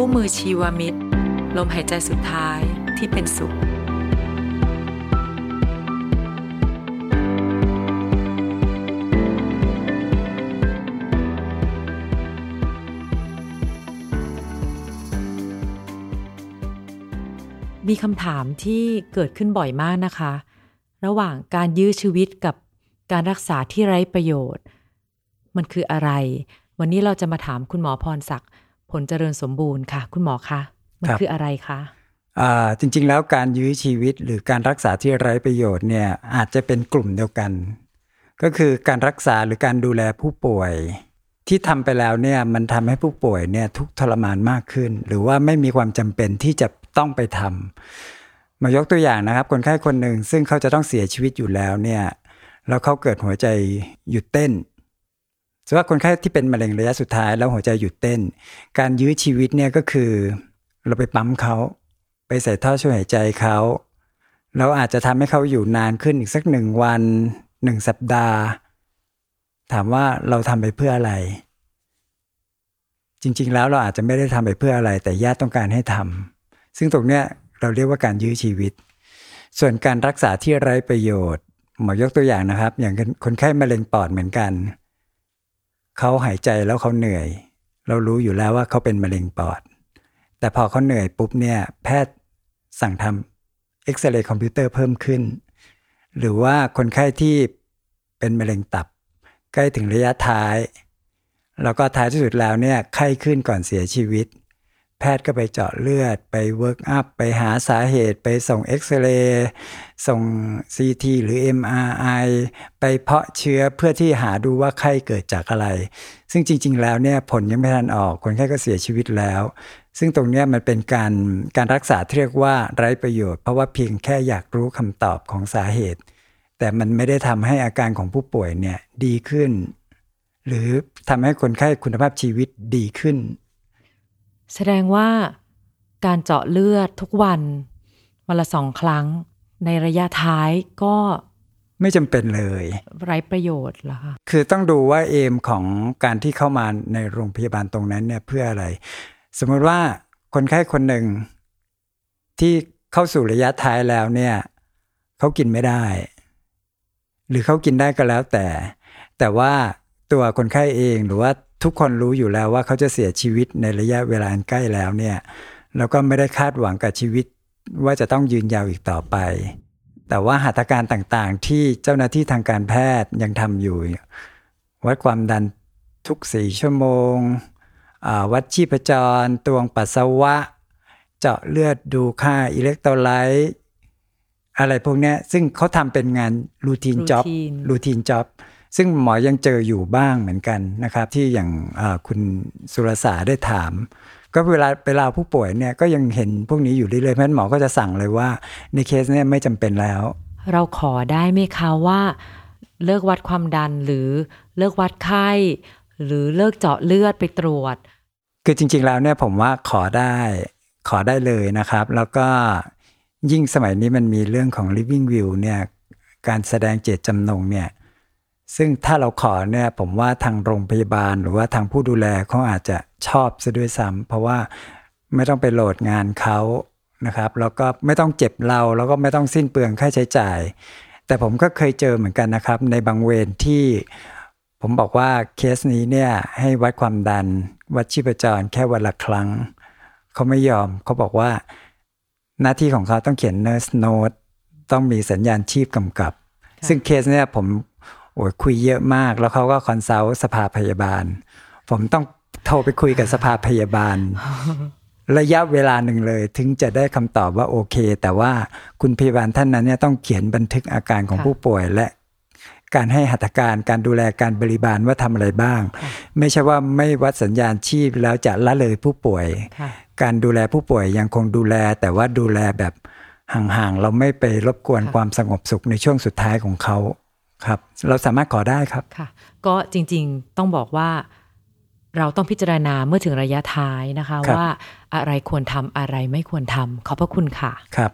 คู่มือชีวมิตร ลมหายใจสุดท้ายที่เป็นสุข มีคำถามที่เกิดขึ้นบ่อยมากนะคะ ระหว่างการยื้อชีวิตกับการรักษาที่ไร้ประโยชน์ มันคืออะไร วันนี้เราจะมาถามคุณหมอพรศักดิ์ ผลเจริญสมบูรณ์ค่ะ คุณหมอคะมันคืออะไรคะอ่าจริง ๆ แล้วการยื้อชีวิตหรือการรักษาที่ไร้ประโยชน์เนี่ยอาจจะเป็นกลุ่มเดียวกัน ก็คือการรักษาหรือการดูแลผู้ป่วย ที่ทำไปแล้วเนี่ยมันทำให้ผู้ป่วยเนี่ยทุกข์ทรมานมากขึ้น หรือว่าไม่มีความจำเป็นที่จะต้องไปทำมายกตัวอย่างนะครับ คนไข้คนหนึ่งซึ่งเขาจะต้องเสียชีวิตอยู่แล้วเนี่ยแล้วเขาเกิดหัวใจหยุดเต้น สมมติว่าคนไข้ที่เป็นมะเร็งระยะสุดท้ายแล้วหัวใจหยุดเต้น การยื้อชีวิตเนี่ยก็คือ เราไปปั๊มเขา ไปใส่ท่อช่วยหายใจเขาเราอาจจะทำให้เขาอยู่นานขึ้นอีกสักหนึ่งวันหนึ่งสัปดาห์ ถามว่าเราทำไปเพื่ออะไร จริง ๆ แล้วเราอาจจะไม่ได้ทำไปเพื่ออะไร แต่ญาติต้องการให้ทำซึ่งตรงเนี้ยเราเรียกว่าการยื้อชีวิต ส่วนการรักษาที่ไร้ประโยชน์ หมอยกตัวอย่างนะครับ อย่างคนไข้มะเร็งปอดเหมือนกัน เขาหายใจแล้วเขาเหนื่อย เรารู้อยู่แล้วว่าเขาเป็นมะเร็งปอด แต่พอเขาเหนื่อยปุ๊บเนี่ยแพทย์สั่งทำเอ็กซเรย์คอมพิวเตอร์เพิ่มขึ้น หรือว่าคนไข้ที่เป็นมะเร็งตับ ใกล้ถึงระยะท้าย แล้วก็ท้ายที่สุดแล้วเนี่ยไข้ขึ้นก่อนเสียชีวิต แพทย์ก็ไปเจาะเลือดไป work up ไปหาสาเหตุ ไปส่งเอ็กซเรย์ส่ง CT หรือ MRI ไปเพาะเชื้อเพื่อที่หาดูว่าไข้เกิดจากอะไร ซึ่งจริง ๆ แล้วเนี่ยผลยังไม่ทันออก คนไข้ก็เสียชีวิตแล้ว ซึ่งตรงนี้มันเป็นการการรักษาที่เรียกว่าไร้ประโยชน์ เพราะว่าเพียงแค่อยากรู้คำตอบของสาเหตุ แต่มันไม่ได้ทำให้อาการของผู้ป่วยเนี่ยดีขึ้น หรือทำให้คนไข้คุณภาพชีวิตดีขึ้น แสดงว่าการเจาะเลือดทุกวัน วันละสองครั้ง ในระยะท้ายก็ไม่จำเป็นเลย ไร้ประโยชน์เหรอคะคือต้องดูว่าเอมของการที่เข้ามาในโรงพยาบาลตรงนั้นเนี่ยเพื่ออะไร สมมติว่าคนไข้คนหนึ่งที่เข้าสู่ระยะท้ายแล้วเนี่ยเขากินไม่ได้ หรือเขากินได้ก็แล้วแต่ แต่ว่าตัวคนไข้เองหรือว่า ทุกคนรู้อยู่แล้วว่าเขาจะเสียชีวิตในระยะเวลาอันใกล้แล้วเนี่ยแล้วก็ไม่ได้คาดหวังกับชีวิตว่าจะต้องยืนยาวอีกต่อไป แต่ว่าหัตถการต่างๆ ที่เจ้าหน้าที่ทางการแพทย์ยังทำอยู่ วัดความดันทุกสี่ชั่วโมงอ่าวัดชีพจร ตวงปัสสาวะ เจาะเลือดดูค่าอิเล็กโทรไลต์อะไรพวกเนี้ยซึ่งเขาทำเป็นงานรูทีนจ็อบ routine รูทีนจ็อบ ซึ่งหมอยังเจออยู่บ้างเหมือนกันนะครับ ที่อย่างอ่าคุณสุรสาได้ถาม ก็เวลาไปลาผู้ป่วยเนี่ยก็ยังเห็นพวกนี้อยู่เรื่อยๆเพราะฉะนั้นหมอก็จะสั่งเลยว่าในเคสเนี่ยไม่จำเป็นแล้ว เราขอได้ไหมคะว่าเลิกวัดความดันหรือเลิกวัดไข้ หรือเลิกเจาะเลือดไปตรวจ คือจริง ๆ แล้วเนี่ยผมว่าขอได้ขอได้เลยนะครับ แล้วก็ยิ่งสมัยนี้มันมีเรื่องของ living will เนี่ยการแสดงเจตจำนงเนี่ย ซึ่งถ้าเราขอเนี่ยผมว่าทางโรงพยาบาลหรือว่าทางผู้ดูแลเขาอาจจะชอบซะด้วยซ้ำเพราะว่าไม่ต้องไปโหลดงานเขานะครับแล้วก็ไม่ต้องเจ็บเราแล้วก็ไม่ต้องสิ้นเปลืองค่าใช้จ่าย แต่ผมก็เคยเจอเหมือนกันนะครับ ในบางเวรที่ ผมบอกว่าเคสนี้เนี่ยให้วัดความดัน วัดชีพจรแค่วันละครั้ง เขาไม่ยอมเขาบอกว่า หน้าที่ของเขาต้องเขียน nurse note ต้องมีสัญญาณชีพกำกับ ซึ่งเคสเนี่ยผม โอ้ยคุยเยอะมาก แล้วเขาก็ consult สภาพยาบาล ผมต้องโทรไปคุยกับสภาพยาบาล ระยะเวลาหนึ่งเลย ถึงจะได้คำตอบว่าโอเค แต่ว่าคุณพยาบาลท่านนั้นเนี่ยต้องเขียนบันทึกอาการของค่ะผู้ป่วยและการให้หัตถการการดูแลการบริบาลว่าทำอะไรบ้าง ไม่ใช่ว่าไม่วัดสัญญาณชีพแล้วจะละเลยผู้ป่วยค่ะการดูแลผู้ป่วยยังคงดูแล แต่ว่าดูแลแบบห่างๆเราไม่ไปรบกวนค่ะความสงบสุขในช่วงสุดท้ายของเขา ครับ เราสามารถขอได้ครับค่ะ ก็จริงๆต้องบอกว่าเราต้องพิจารณาเมื่อถึงระยะท้ายนะคะครับว่าอะไรควรทำอะไรไม่ควรทำขอบพระคุณค่ะครับ